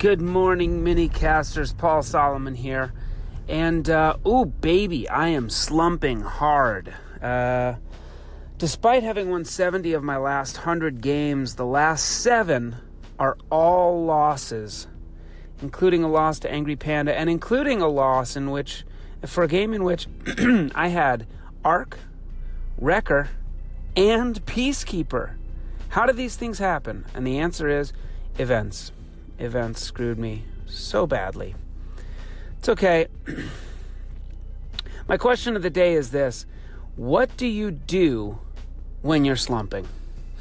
Good morning, mini casters. Paul Solomon here. And, uh, ooh, baby, I am slumping hard. Uh, despite having won 70 of my last 100 games, the last seven are all losses, including a loss to Angry Panda, and including a loss in which, for a game in which I had Ark, Wrecker, and Peacekeeper. How did these things happen? And the answer is events. Events screwed me so badly. It's okay. My question of the day is this What do you do when you're slumping?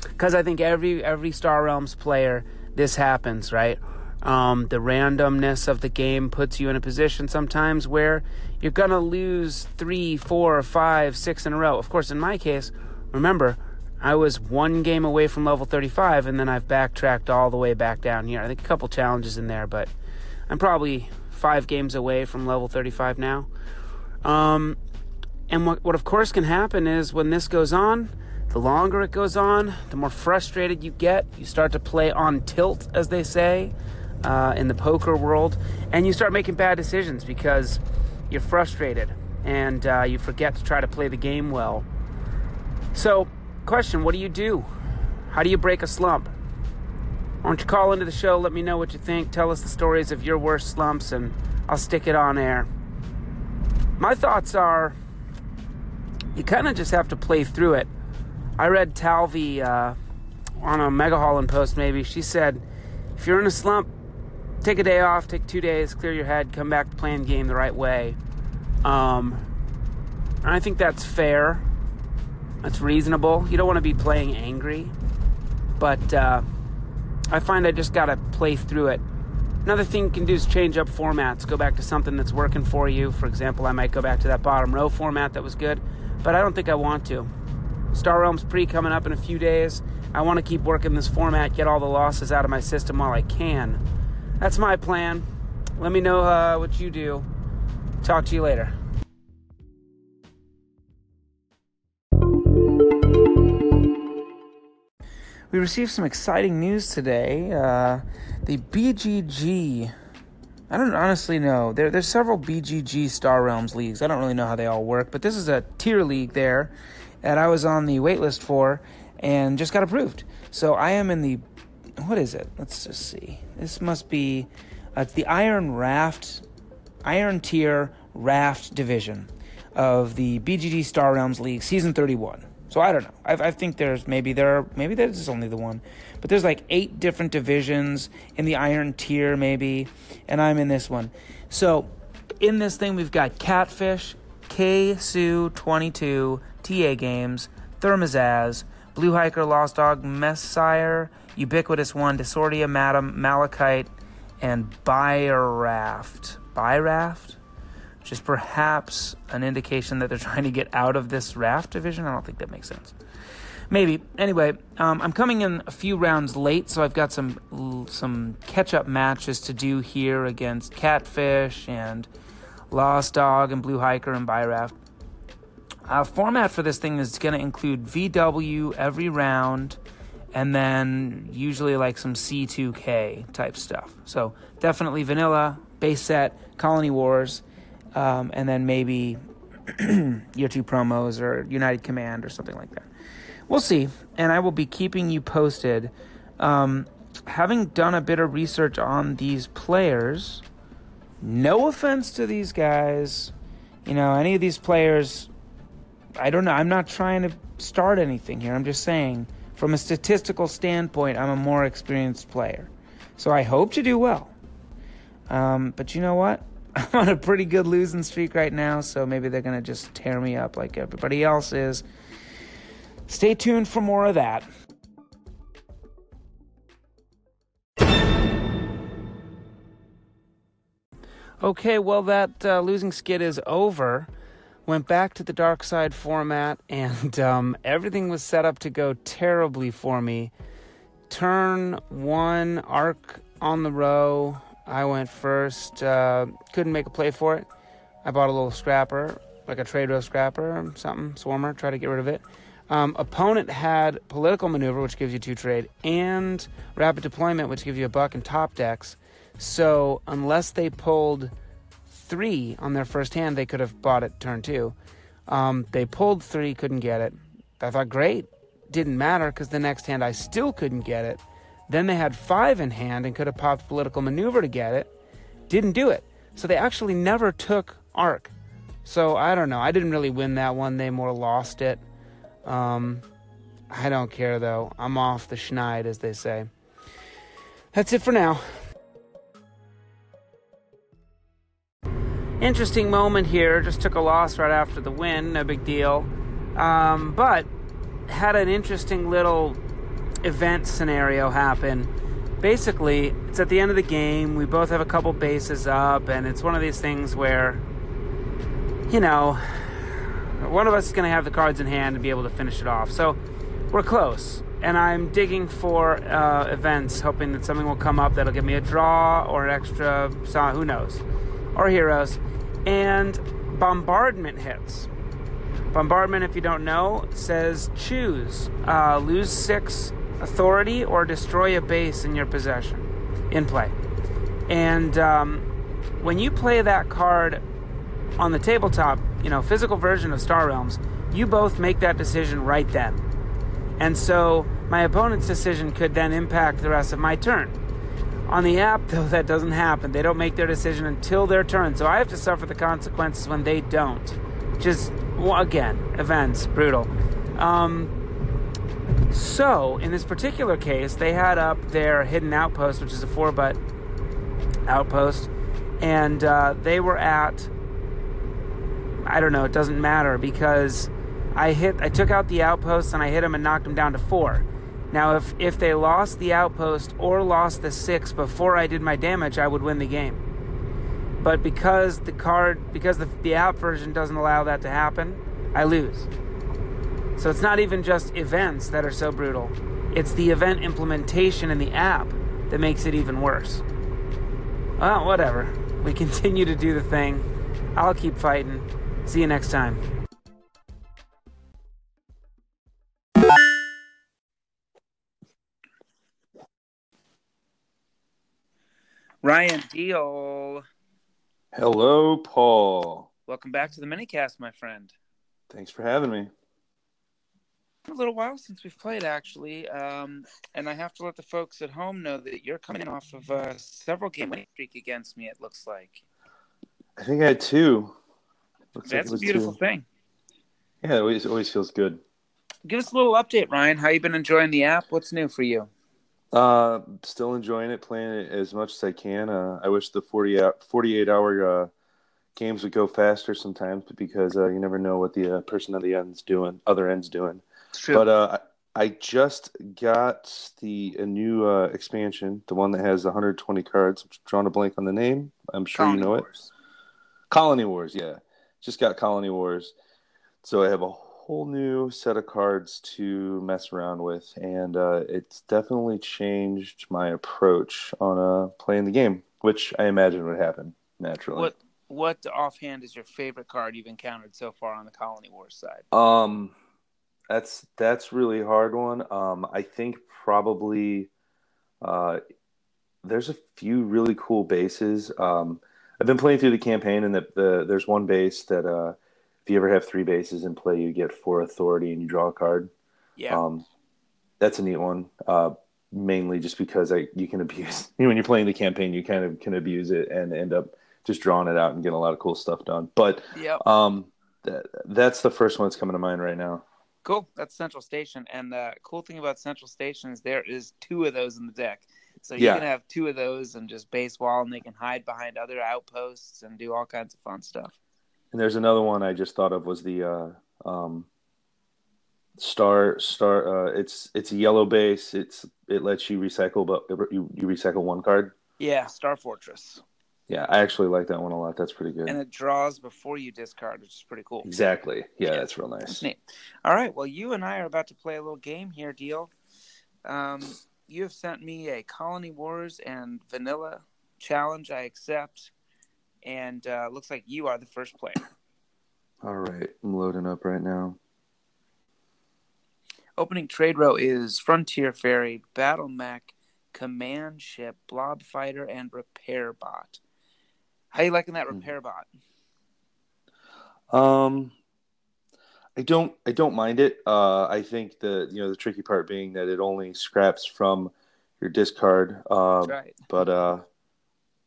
Because I think every every Star Realms player, this happens, right? Um, the randomness of the game puts you in a position sometimes where you're gonna lose three, four, five, six in a row. Of course, in my case, remember I was one game away from level 35, and then I've backtracked all the way back down here. I think a couple challenges in there, but I'm probably five games away from level 35 now. Um, and what, what, of course, can happen is when this goes on, the longer it goes on, the more frustrated you get. You start to play on tilt, as they say uh, in the poker world, and you start making bad decisions because you're frustrated and uh, you forget to try to play the game well. So, question what do you do? How do you break a slump? Why don't you call into the show? Let me know what you think. Tell us the stories of your worst slumps, and I'll stick it on air. My thoughts are you kind of just have to play through it. I read Talvi uh, on a Mega Holland post, maybe. She said, if you're in a slump, take a day off, take two days, clear your head, come back to playing the game the right way. Um, I think that's fair. That's reasonable. You don't want to be playing angry, but uh, I find I just got to play through it. Another thing you can do is change up formats. Go back to something that's working for you. For example, I might go back to that bottom row format that was good, but I don't think I want to. Star Realms Pre coming up in a few days. I want to keep working this format, get all the losses out of my system while I can. That's my plan. Let me know uh, what you do. Talk to you later. We received some exciting news today. Uh, the BGG. I don't honestly know. There, there's several BGG Star Realms leagues. I don't really know how they all work, but this is a tier league there that I was on the waitlist for and just got approved. So I am in the. What is it? Let's just see. This must be. Uh, it's the Iron Raft, Iron Tier Raft division of the BGG Star Realms League, Season 31. So I don't know. I, I think there's maybe there are, maybe there's only the one, but there's like eight different divisions in the Iron Tier maybe, and I'm in this one. So in this thing we've got Catfish, K Sue 22, TA Games, Thermazaz, Blue Hiker, Lost Dog, Messire, Ubiquitous One, Disordia, Madam, Malachite, and Byraft. Byraft? Which is perhaps an indication that they're trying to get out of this raft division. I don't think that makes sense. Maybe. Anyway, um, I'm coming in a few rounds late, so I've got some some catch up matches to do here against Catfish and Lost Dog and Blue Hiker and Byraft. Uh, format for this thing is going to include VW every round, and then usually like some C2K type stuff. So definitely vanilla, base set, Colony Wars, um, and then maybe year two promos or United Command or something like that. We'll see, and I will be keeping you posted. Um, having done a bit of research on these players, no offense to these guys, you know, any of these players, I don't know. I'm not trying to start anything here. I'm just saying, from a statistical standpoint, I'm a more experienced player. So I hope to do well. Um, but you know what? I'm on a pretty good losing streak right now, so maybe they're going to just tear me up like everybody else is. Stay tuned for more of that. Okay, well, that uh, losing skid is over. Went back to the dark side format, and um, everything was set up to go terribly for me. Turn one, Ark on the row, I went first. Uh, couldn't make a play for it. I bought a little scrapper, like a trade row scrapper, something, swarmer, try to get rid of it. Um, opponent had political maneuver, which gives you two trade, and rapid deployment, which gives you a buck and top decks. So unless they pulled three on their first hand, they could have bought it turn two. Um, they pulled three, couldn't get it. I thought, great. Didn't matter because the next hand I still couldn't get it. Then they had five in hand and could have popped political maneuver to get it. Didn't do it. So they actually never took Ark. So I don't know. I didn't really win that one. They more lost it. Um, I don't care though. I'm off the schneid, as they say. That's it for now. Interesting moment here. Just took a loss right after the win. No big deal. Um, but had an interesting little event scenario happen. Basically, it's at the end of the game. We both have a couple bases up, and it's one of these things where, you know, one of us is going to have the cards in hand and be able to finish it off. So we're close. And I'm digging for uh, events, hoping that something will come up that'll give me a draw or an extra, so who knows, or heroes. And bombardment hits. Bombardment, if you don't know, says choose uh, lose six authority or destroy a base in your possession in play. And um, when you play that card on the tabletop, you know, physical version of Star Realms, you both make that decision right then. And so my opponent's decision could then impact the rest of my turn. On the app, though, that doesn't happen. They don't make their decision until their turn. So I have to suffer the consequences when they don't. Just again, events, brutal. Um, so, in this particular case, they had up their hidden outpost, which is a four butt outpost, and uh, they were at. I don't know. It doesn't matter because I hit. I took out the outpost and I hit them and knocked them down to four. Now, if if they lost the outpost or lost the six before I did my damage, I would win the game. But because the card, because the, the app version doesn't allow that to happen, I lose. So it's not even just events that are so brutal, it's the event implementation in the app that makes it even worse. Well, whatever. We continue to do the thing. I'll keep fighting. See you next time. Ryan Deal. Hello, Paul. Welcome back to the minicast, my friend. Thanks for having me. A little while since we've played, actually, um, and I have to let the folks at home know that you're coming off of a several game winning streak against me. It looks like. I think I had two. Looks That's like a beautiful two. thing. Yeah, it always always feels good. Give us a little update, Ryan. How you been enjoying the app? What's new for you? Uh, still enjoying it, playing it as much as I can. Uh, I wish the 40 hour, 48 hour uh, games would go faster sometimes because uh, you never know what the uh, person at the end's doing, other end's doing. True. But uh, I just got the a new uh, expansion, the one that has 120 cards. I'm drawing a blank on the name. I'm sure Colony you know Wars. it. Colony Wars, yeah. Just got Colony Wars. So I have a whole new set of cards to mess around with, and uh, it's definitely changed my approach on uh, playing the game, which I imagine would happen naturally. What what offhand is your favorite card you've encountered so far on the Colony Wars side? Um, that's that's really hard one. Um, I think probably uh, there's a few really cool bases. Um, I've been playing through the campaign, and the, the there's one base that uh, if you ever have three bases in play, you get four authority and you draw a card. Yeah. Um, that's a neat one. Uh, mainly just because I you can abuse you know, when you're playing the campaign, you kind of can abuse it and end up just drawing it out and getting a lot of cool stuff done. But yeah, um, that, that's the first one that's coming to mind right now. Cool. That's Central Station, and the cool thing about Central Station is there is two of those in the deck. So you yeah. can have two of those and just base wall, and they can hide behind other outposts and do all kinds of fun stuff. And there's another one I just thought of was the uh, um, star star. Uh, it's it's a yellow base. It's it lets you recycle, but you you recycle one card. Yeah, Star Fortress. Yeah, I actually like that one a lot. That's pretty good. And it draws before you discard, which is pretty cool. Exactly. Yeah, that's real nice. That's neat. All right. Well, you and I are about to play a little game here, deal. Um, you have sent me a Colony Wars and Vanilla challenge. I accept and uh, looks like you are the first player. All right, I'm loading up right now. Opening trade row is Frontier Ferry, Battle Mech, Command Ship, Blob Fighter, and Repair Bot. How you liking that Hmm. Repair Bot? Um, I don't I don't mind it. Uh, I think the you know the tricky part being that it only scraps from your discard. Uh, That's right. but uh,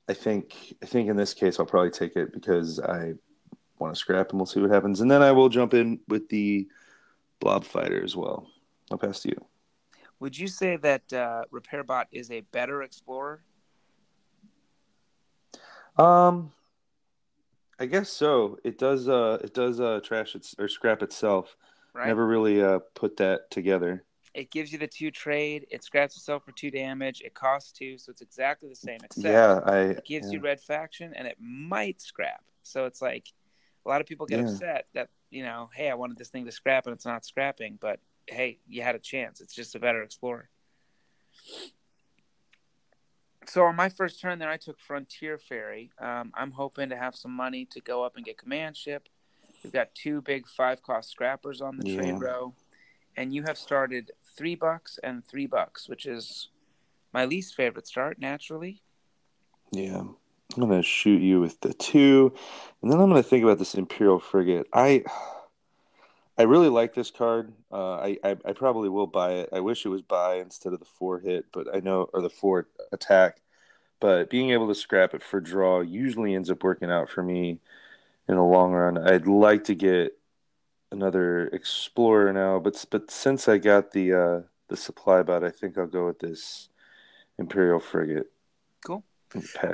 I think I think in this case I'll probably take it because I want to scrap and we'll see what happens. And then I will jump in with the Blob Fighter as well. I'll pass to you. Would you say that uh, Repair Bot is a better explorer? Um, I guess so. It does. Uh, it does. Uh, trash its or scrap itself. Right. Never really uh put that together. It gives you the two trade. It scraps itself for two damage. It costs two, so it's exactly the same. Except yeah, I. it gives yeah. you red faction, and it might scrap. So it's like a lot of people get Yeah. upset that you know, hey, I wanted this thing to scrap, and it's not scrapping. But hey, you had a chance. It's just a better explorer. So on my first turn, there I took Frontier Ferry. Um, I'm hoping to have some money to go up and get Command Ship. We've got two big five cost scrappers on the Yeah. trade row, and you have started three bucks and three bucks, which is my least favorite start naturally. Yeah. I'm gonna shoot you with the two, and then I'm gonna think about this Imperial frigate. I I really like this card. Uh, I, I I probably will buy it. I wish it was buy instead of the four hit, but I know or the four attack. But being able to scrap it for draw usually ends up working out for me in the long run. I'd like to get another Explorer now, but but since I got the uh, the supply bot, I think I'll go with this Imperial frigate. Cool.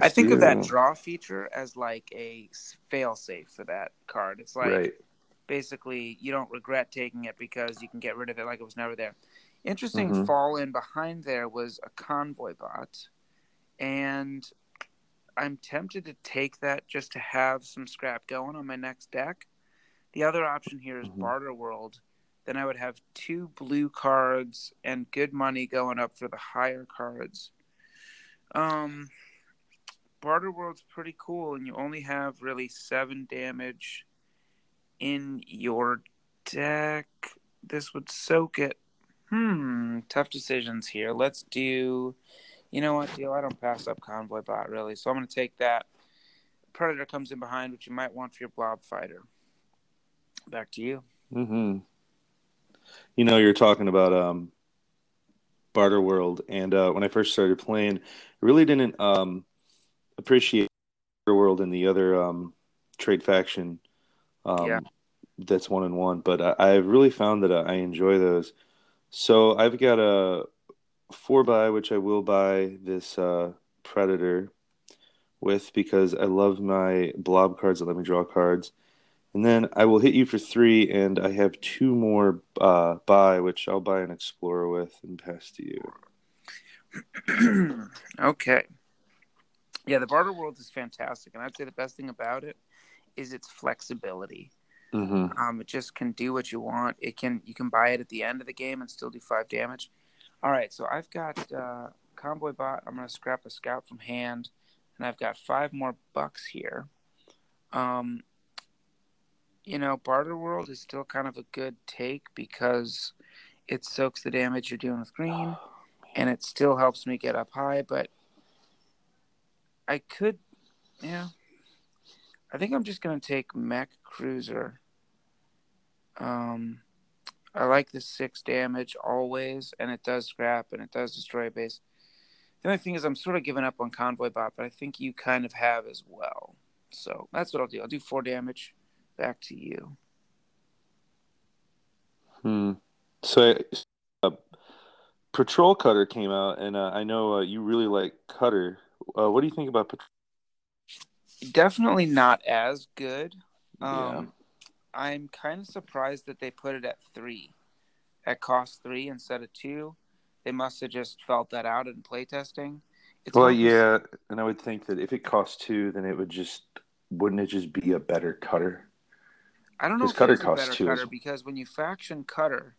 I think of that draw feature as like a fail safe for that card. It's like right. Basically you don't regret taking it because you can get rid of it like it was never there. Interesting Mhm. fall in behind there was a convoy bot, and I'm tempted to take that just to have some scrap going on my next deck. The other option here is Mhm. Barter World. Then I would have two blue cards and good money going up for the higher cards. Um, Barter World's pretty cool, and you only have really seven damage in your deck. This would soak it. Hmm, tough decisions here. Let's do. You know what, deal? I don't pass up Convoy Bot really, so I'm going to take that. Predator comes in behind, which you might want for your Blob Fighter. Back to you. hmm You know, you're talking about um, Barter World, and uh, when I first started playing, I really didn't um, appreciate Barter World and the other um, trade faction. Um, Yeah. That's one and one, but I, I've really found that I enjoy those. So I've got a four buy, which I will buy this uh, Predator with because I love my blob cards that let me draw cards. And then I will hit you for three, and I have two more uh, buy, which I'll buy an Explorer with and pass to you. okay. Yeah, the Barter World is fantastic, and I'd say the best thing about it is its flexibility. Mm-hmm. Um, it just can do what you want. It can you can buy it at the end of the game and still do five damage. All right, so I've got uh, Convoy Bot. I'm gonna scrap a Scout from hand, and I've got five more bucks here. Um, you know, Barter World is still kind of a good take because it soaks the damage you're doing with green, and it still helps me get up high. But I could, yeah. I think I'm just gonna take Mech Cruiser. Um, I like the six damage always, and it does scrap and it does destroy base. The only thing is, I'm sort of giving up on Convoy Bot, but I think you kind of have as well. So that's what I'll do. I'll do four damage. Back to you. Hmm. So, uh, Patrol Cutter came out, and uh, I know uh, you really like Cutter. Uh, what do you think about Patrol? Definitely not as good. Um, Yeah. I'm kind of surprised that they put it at three, at cost three instead of two. They must have just felt that out in playtesting. Well, those- yeah, and I would think that if it cost two, then it would just wouldn't it just be a better Cutter? I don't know if cutter a costs better two cutter because when you faction cutter,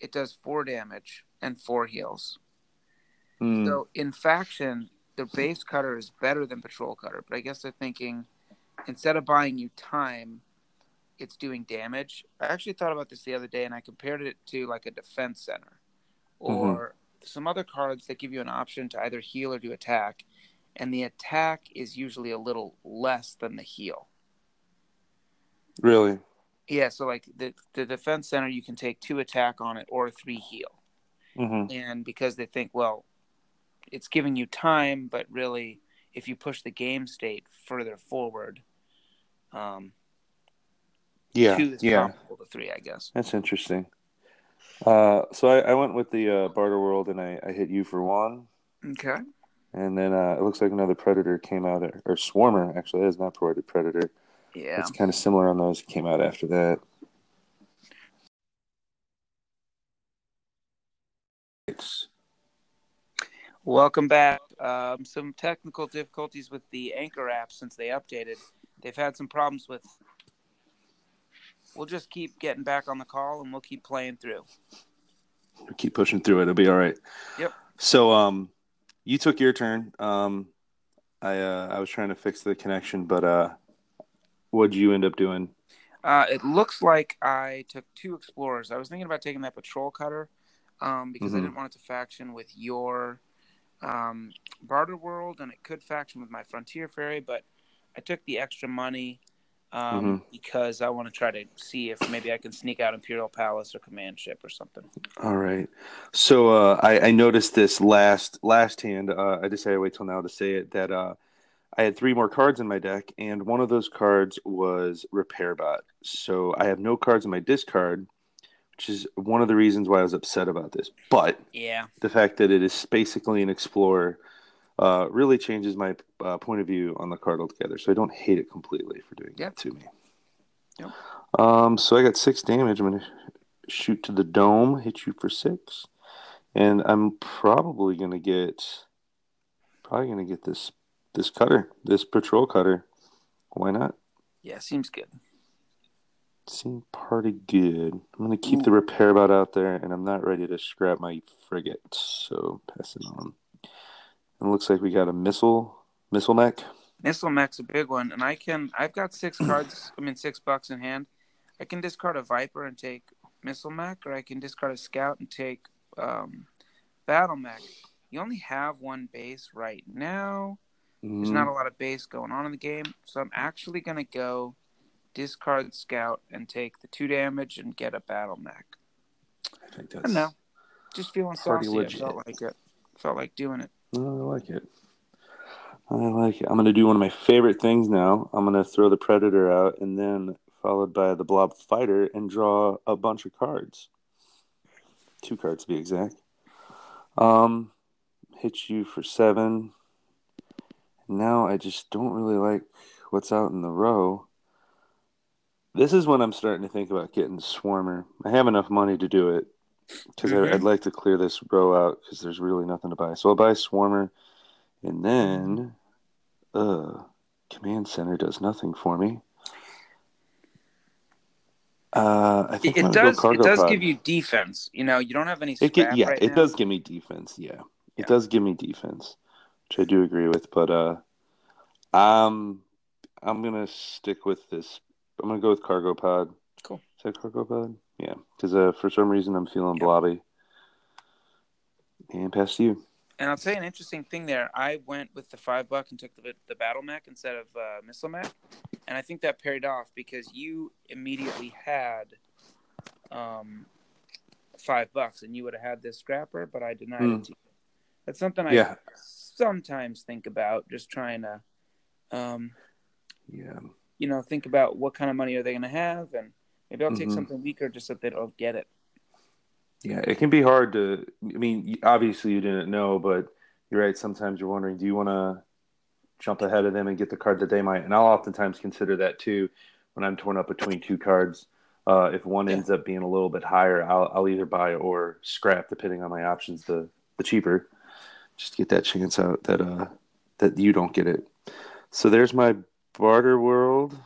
it does four damage and four heals. Hmm. So in faction, the base cutter is better than patrol cutter, but I guess they're thinking instead of buying you time, it's doing damage. I actually thought about this the other day and I compared it to like a defense center or some other cards that give you an option to either heal or do attack, and the attack is usually a little less than the heal. Really? Yeah, so like the the defense center, you can take two attack on it or three heal, Mm-hmm. and because they think, well, it's giving you time, but really, if you push the game state further forward, um, Yeah. Yeah. to three, I guess. That's interesting. Uh, so I, I went with the uh, barter world, and I, I hit you for one, Okay. and then uh, it looks like another predator came out, or, or swarmer actually. That is not predator. Predator. Yeah. It's kind of similar on those. Came out after that. It's Welcome back. Um, some technical difficulties with the Anchor app since they updated. They've had some problems with. We'll just keep getting back on the call and we'll keep playing through. keep pushing through it. It'll be all right. Yep. So um, you took your turn. Um, I uh, I was trying to fix the connection, but uh, what'd you end up doing? Uh, it looks like I took two explorers. I was thinking about taking that patrol cutter um, because I Mhm. didn't want it to faction with your um, barter world, and it could faction with my frontier ferry. But I took the extra money um, because I want to try to see if maybe I can sneak out Imperial Palace or command ship or something. All right. So uh, I, I noticed this last last hand. Uh, I decided to wait till now to say it that uh, I had three more cards in my deck, and one of those cards was Repair Bot. So I have no cards in my discard, which is one of the reasons why I was upset about this. But Yeah. the fact that it is basically an Explorer uh, really changes my uh, point of view on the card altogether. So I don't hate it completely for doing Yep. that to me. Yep. Um, so I got six damage. I'm going to shoot to the dome, hit you for six, and I'm probably going to get probably going to get this this cutter, this patrol cutter. Why not? Yeah, seems good. Seem pretty good. I'm going to keep the repair bot out there, and I'm not ready to scrap my frigate. So pass it on. And it looks like we got a missile missile mech. Missile Mech's a big one, and I can. I've got six cards. I mean, six bucks in hand. I can discard a Viper and take Missile Mech, or I can discard a Scout and take um, Battle Mech. You only have one base right now. There's not a lot of base going on in the game, so I'm actually gonna go discard Scout and take the two damage and get a Battle Mech. I think that's don't know. Just feeling saucy. legit. I felt like it. Felt like doing it. I like it. I like it. I'm going to do one of my favorite things now. I'm going to throw the Predator out and then followed by the Blob Fighter and draw a bunch of cards. Two cards to be exact. Um, hit you for seven. Now I just don't really like what's out in the row. This is when I'm starting to think about getting Swarmer. I have enough money to do it because Mhm. I'd like to clear this row out because there's really nothing to buy. So I'll buy Swarmer, and then, uh, Command Center does nothing for me. Uh, I think It, it does. It does pod. give you defense. You know, you don't have any It get, yeah, right it now. does give me defense. Yeah, it Yeah. does give me defense, which I do agree with. But uh, um, I'm gonna stick with this. I'm gonna go with cargo pod. Cool. Is that cargo pod? Yeah, because uh, for some reason I'm feeling Yep. blobby. And pass to you. And I'll tell you an interesting thing there. I went with the five buck and took the the battle mech instead of uh, missile mech, and I think that parried off because you immediately had um, five bucks, and you would have had this scrapper, but I denied Hmm. it to you. That's something I Yeah. sometimes think about, just trying to, um, Yeah. You know, think about what kind of money are they going to have, and maybe I'll take Mhm. something weaker just so they don't get it. Yeah, it can be hard to. I mean, obviously you didn't know, but you're right. Sometimes you're wondering, do you want to jump ahead of them and get the card that they might? And I'll oftentimes consider that too when I'm torn up between two cards. Uh, if one Yeah. ends up being a little bit higher, I'll, I'll either buy or scrap, depending on my options. The the cheaper, just to get that chance out that uh that you don't get it. So there's my barter world,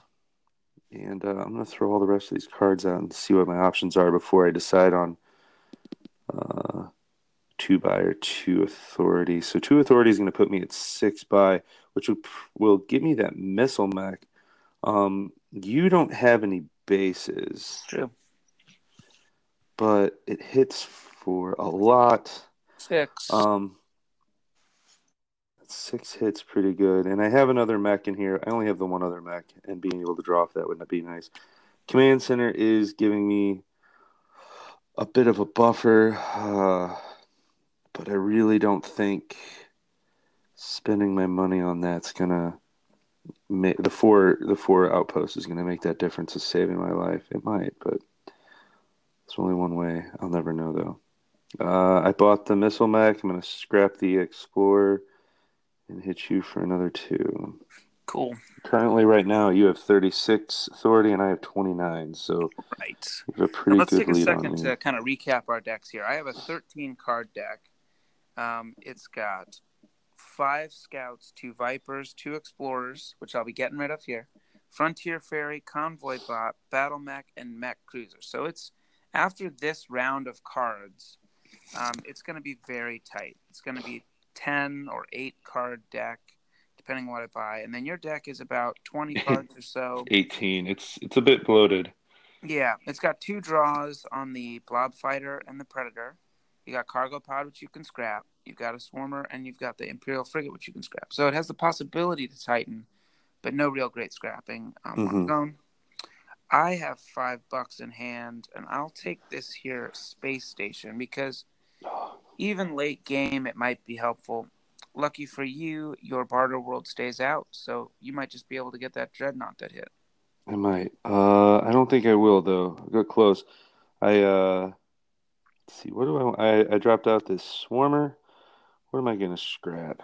and uh, I'm gonna throw all the rest of these cards out and see what my options are before I decide on uh, two buy or two authority. So two authority is going to put me at six buy, which will will give me that missile mech. Um, you don't have any bases, True. but it hits for a lot. Six. Um, six hits pretty good, and I have another mech in here. I only have the one other mech, and being able to draw off that would not be nice. Command center is giving me a bit of a buffer, uh, but I really don't think spending my money on that's gonna make the four the four outposts is gonna make that difference of saving my life. It might, but it's only one way. I'll never know though. Uh, I bought the missile mech. I'm gonna scrap the explorer and hit you for another two. Cool. Currently, right now, you have 36 authority, and I have 29. So Right. you have a pretty Now, let's good take a second to kind of recap our decks here. I have a 13 card deck. Um, it's got five scouts, two vipers, two explorers, which I'll be getting rid of here, frontier ferry, convoy bot, battle mech, and mech cruiser. So it's after this round of cards, um, it's going to be very tight. It's going to be 10 or 8 card deck, depending on what I buy. And then your deck is about 20 cards or so. 18. It's it's a bit bloated. Yeah, it's got two draws on the Blob Fighter and the Predator. You got Cargo Pod, which you can scrap. You've got a Swarmer, and you've got the Imperial Frigate, which you can scrap. So it has the possibility to tighten, but no real great scrapping um, on Mhm. its own. I have five bucks in hand, and I'll take this here space station because even late game it might be helpful. Lucky for you, your barter world stays out, so you might just be able to get that dreadnought that hit. I might. Uh, I don't think I will though. I got close. I uh, see. What do I? I I dropped out this swarmer. What am I gonna scrap?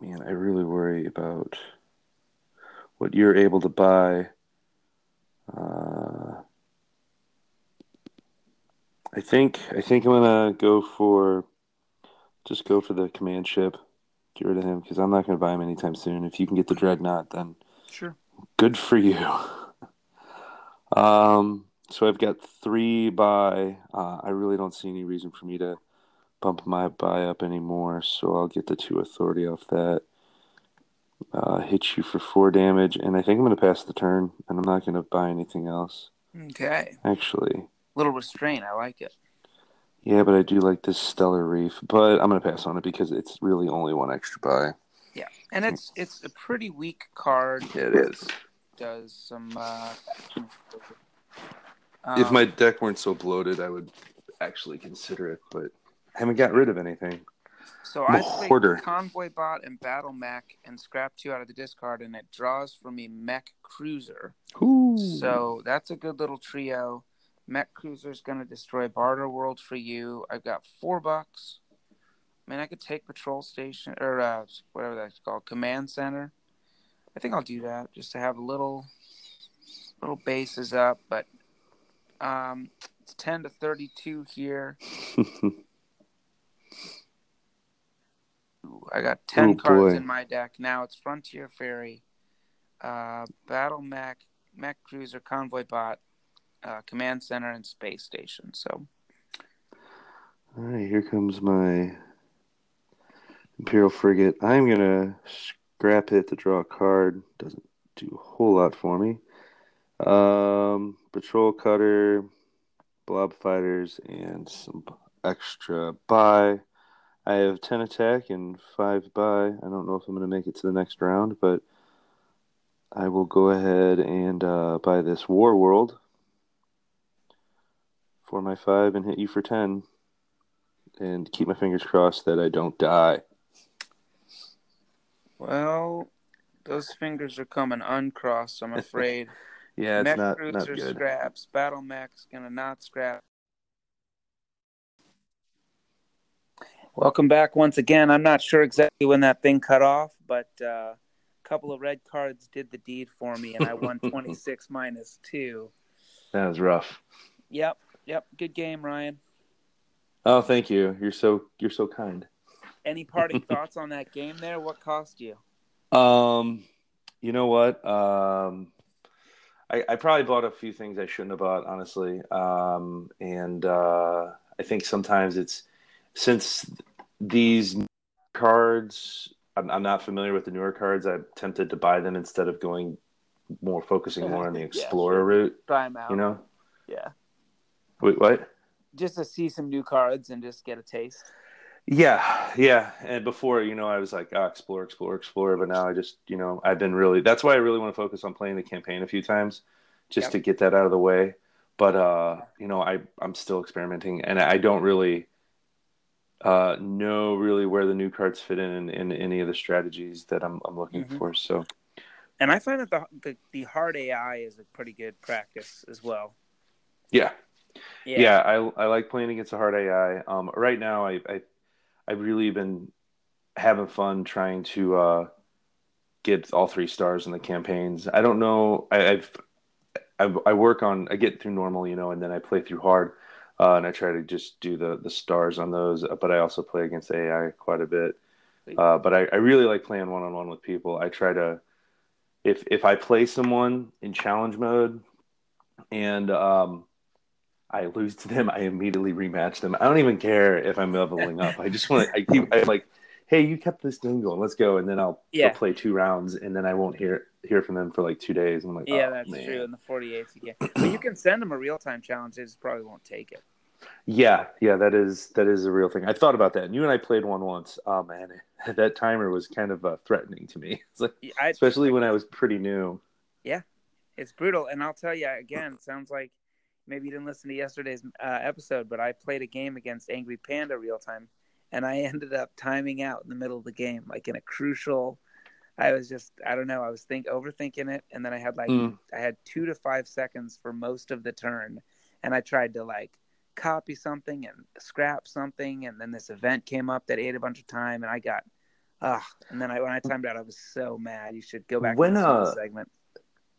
Man, I really worry about what you're able to buy. Uh, I think I think I'm gonna go for just go for the command ship. Get rid of him because I'm not gonna buy him anytime soon. If you can get the dreadnought, then Sure. good for you. Um, so I've got three buy. Uh, I really don't see any reason for me to bump my buy up anymore. So I'll get the two authority off that. Uh, hit you for four damage, and I think I'm going to pass the turn, and I'm not going to buy anything else. Okay. Actually, Little restraint. I like it. yeah, but I do like this Stellar Reef, but I'm going to pass on it because it's really only one extra buy. Yeah, and it's it's a pretty weak card. It is. Does some. Uh, if um, my deck weren't so bloated, I would actually consider it, but I haven't got rid of anything. so I'm I played hoarder. convoy bot and battle mech and scrap two out of the discard, and it draws for me mech cruiser. Ooh. So that's a good little trio. Mech cruiser is going to destroy barter world for you. I've got four bucks. I mean, I could take patrol station or uh, whatever that's called, command center. I think I'll do that just to have a little little bases up, but um, it's ten to thirty-two here. Ooh, I got ten Oh, cards boy. in my deck now. It's Frontier Ferry, uh, Battle Mech, Mech Cruiser, Convoy Bot, uh, Command Center, and Space Station. So All right, here comes my Imperial Frigate. I'm gonna scrap it to draw a card. Doesn't do a whole lot for me. Um, Patrol Cutter, Blob Fighters, and some extra buy. I have 10 attack and 5 buy. I don't know if I'm going to make it to the next round, but I will go ahead and uh, buy this War World for my 5 and hit you for 10 and keep my fingers crossed that I don't die. Well, those fingers are coming uncrossed, I'm afraid. Yeah, it's Mech not, not good. scraps. Battle Mech's gonna not scrap. Welcome back once again. I'm not sure exactly when that thing cut off, but uh, a couple of red cards did the deed for me, and I won 26 minus two. That was rough. Yep, yep. Good game, Ryan. Oh, thank you. You're so you're so kind. Any parting thoughts on that game there? What cost you? Um, you know what? Um, I, I probably bought a few things I shouldn't have bought, honestly. Um, and uh, I think sometimes it's since these cards, I'm, I'm not familiar with the newer cards. I'm tempted to buy them instead of going more focusing more on the Yeah, Explorer sure. route. them out. You know? Yeah. Wait, what? just to see some new cards and just get a taste. Yeah, yeah. And before, you know, I was like, oh, explore, explore, explore. But now I just, you know, I've been really. That's why I really want to focus on playing the campaign a few times, just Yep. to get that out of the way. But uh, you know, I I'm still experimenting, and I don't really uh know really where the new cards fit in in, in any of the strategies that I'm I'm looking Mhm. for. So And I find that the, the the hard AI is a pretty good practice as well. yeah, yeah, I I like playing against a hard AI. Um, right now, I I I've really been having fun trying to uh, get all three stars in the campaigns. I don't know. I, I've, I've I work on. I get through normal, you know, and then I play through hard, uh, and I try to just do the the stars on those. But I also play against AI quite a bit. Uh, but I, I really like playing one on one with people. I try to if if I play someone in challenge mode and um, I lose to them, I immediately rematch them. I don't even care if I'm leveling up. I just want to. I keep. I'm like, hey, you kept this game going. Let's go, and then I'll, Yeah. I'll play two rounds, and then I won't hear hear from them for like two days. I'm like, Yeah, oh, that's man. true. In the 48th, you get, but you can send them a real time challenge. They just probably won't take it. Yeah, yeah, that is that is a real thing. I thought about that. And you and I played one once. Oh man, that timer was kind of uh, threatening to me. It's like, I, especially when I was pretty new. Yeah, it's brutal. And I'll tell you again, it sounds like maybe you didn't listen to yesterday's uh, episode, but I played a game against Angry Panda real time, and I ended up timing out in the middle of the game, like in a crucial. I was just I don't know. I was think overthinking it, and then I had like Mm. I had two to five seconds for most of the turn, and I tried to like copy something and scrap something, and then this event came up that ate a bunch of time, and I got. Ah, and then I, when I timed out, I was so mad. You should go back When, to the uh, segment.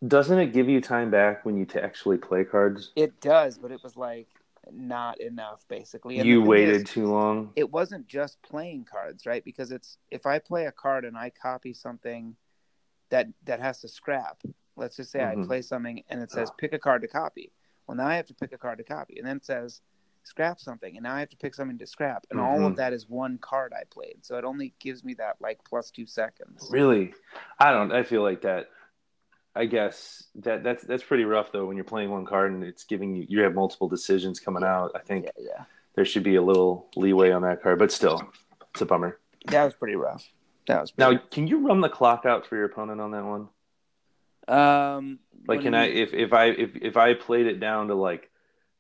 Doesn't it give you time back when you to actually play cards? It does, but it was like not enough, basically. And you waited is, too long. it wasn't just playing cards, right? Because it's if I play a card and I copy something that that has to scrap. Let's just say Mhm. I play something and it says pick a card to copy. Well, now I have to pick a card to copy, and then it says scrap something, and now I have to pick something to scrap, and all Mhm. of that is one card I played. So it only gives me that like plus two seconds. Really, I don't. I feel like that. I guess that that's that's pretty rough though when you're playing one card and it's giving you you have multiple decisions coming out. I think Yeah, yeah, there should be a little leeway on that card, but still, it's a bummer. that was pretty rough. That was pretty Now, can you run the clock out for your opponent on that one? Um, Like, can I mean? if if I if if I played it down to like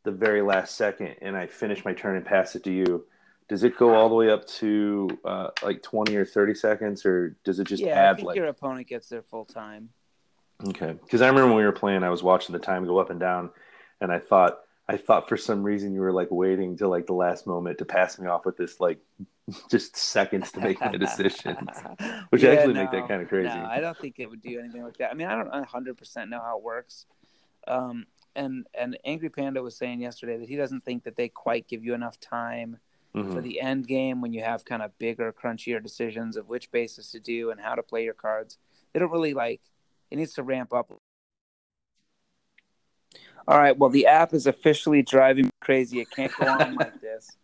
the very last second and I finish my turn and pass it to you? Does it go all the way up to uh, like twenty or thirty seconds, or does it just yeah, I add think like your opponent gets their full time. Okay, because I remember when we were playing, I was watching the time go up and down, and I thought, I thought for some reason you were like waiting till like the last moment to pass me off with this like just seconds to make my decision, which Yeah, actually make that kind of crazy. No, I don't think it would do anything like that. I mean, I don't 100 percent know how it works. Um, and and Angry Panda was saying yesterday that he doesn't think that they quite give you enough time Mhm. for the end game when you have kind of bigger, crunchier decisions of which bases to do and how to play your cards. They don't really like. It needs to ramp up. All right. Well, the app is officially driving me crazy. It can't go on like this.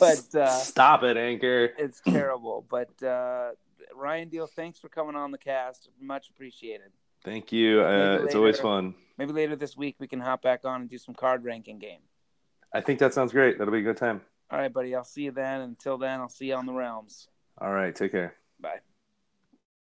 But uh, Stop it, Anchor. it's terrible. But uh, Ryan Deal, thanks for coming on the cast. Much appreciated. Thank you. Uh, it's always fun. Maybe later this week we can hop back on and do some card ranking game. I think that sounds great. That'll be a good time. All right, buddy. I'll see you then. Until then, I'll see you on the realms. All right, take care. Bye.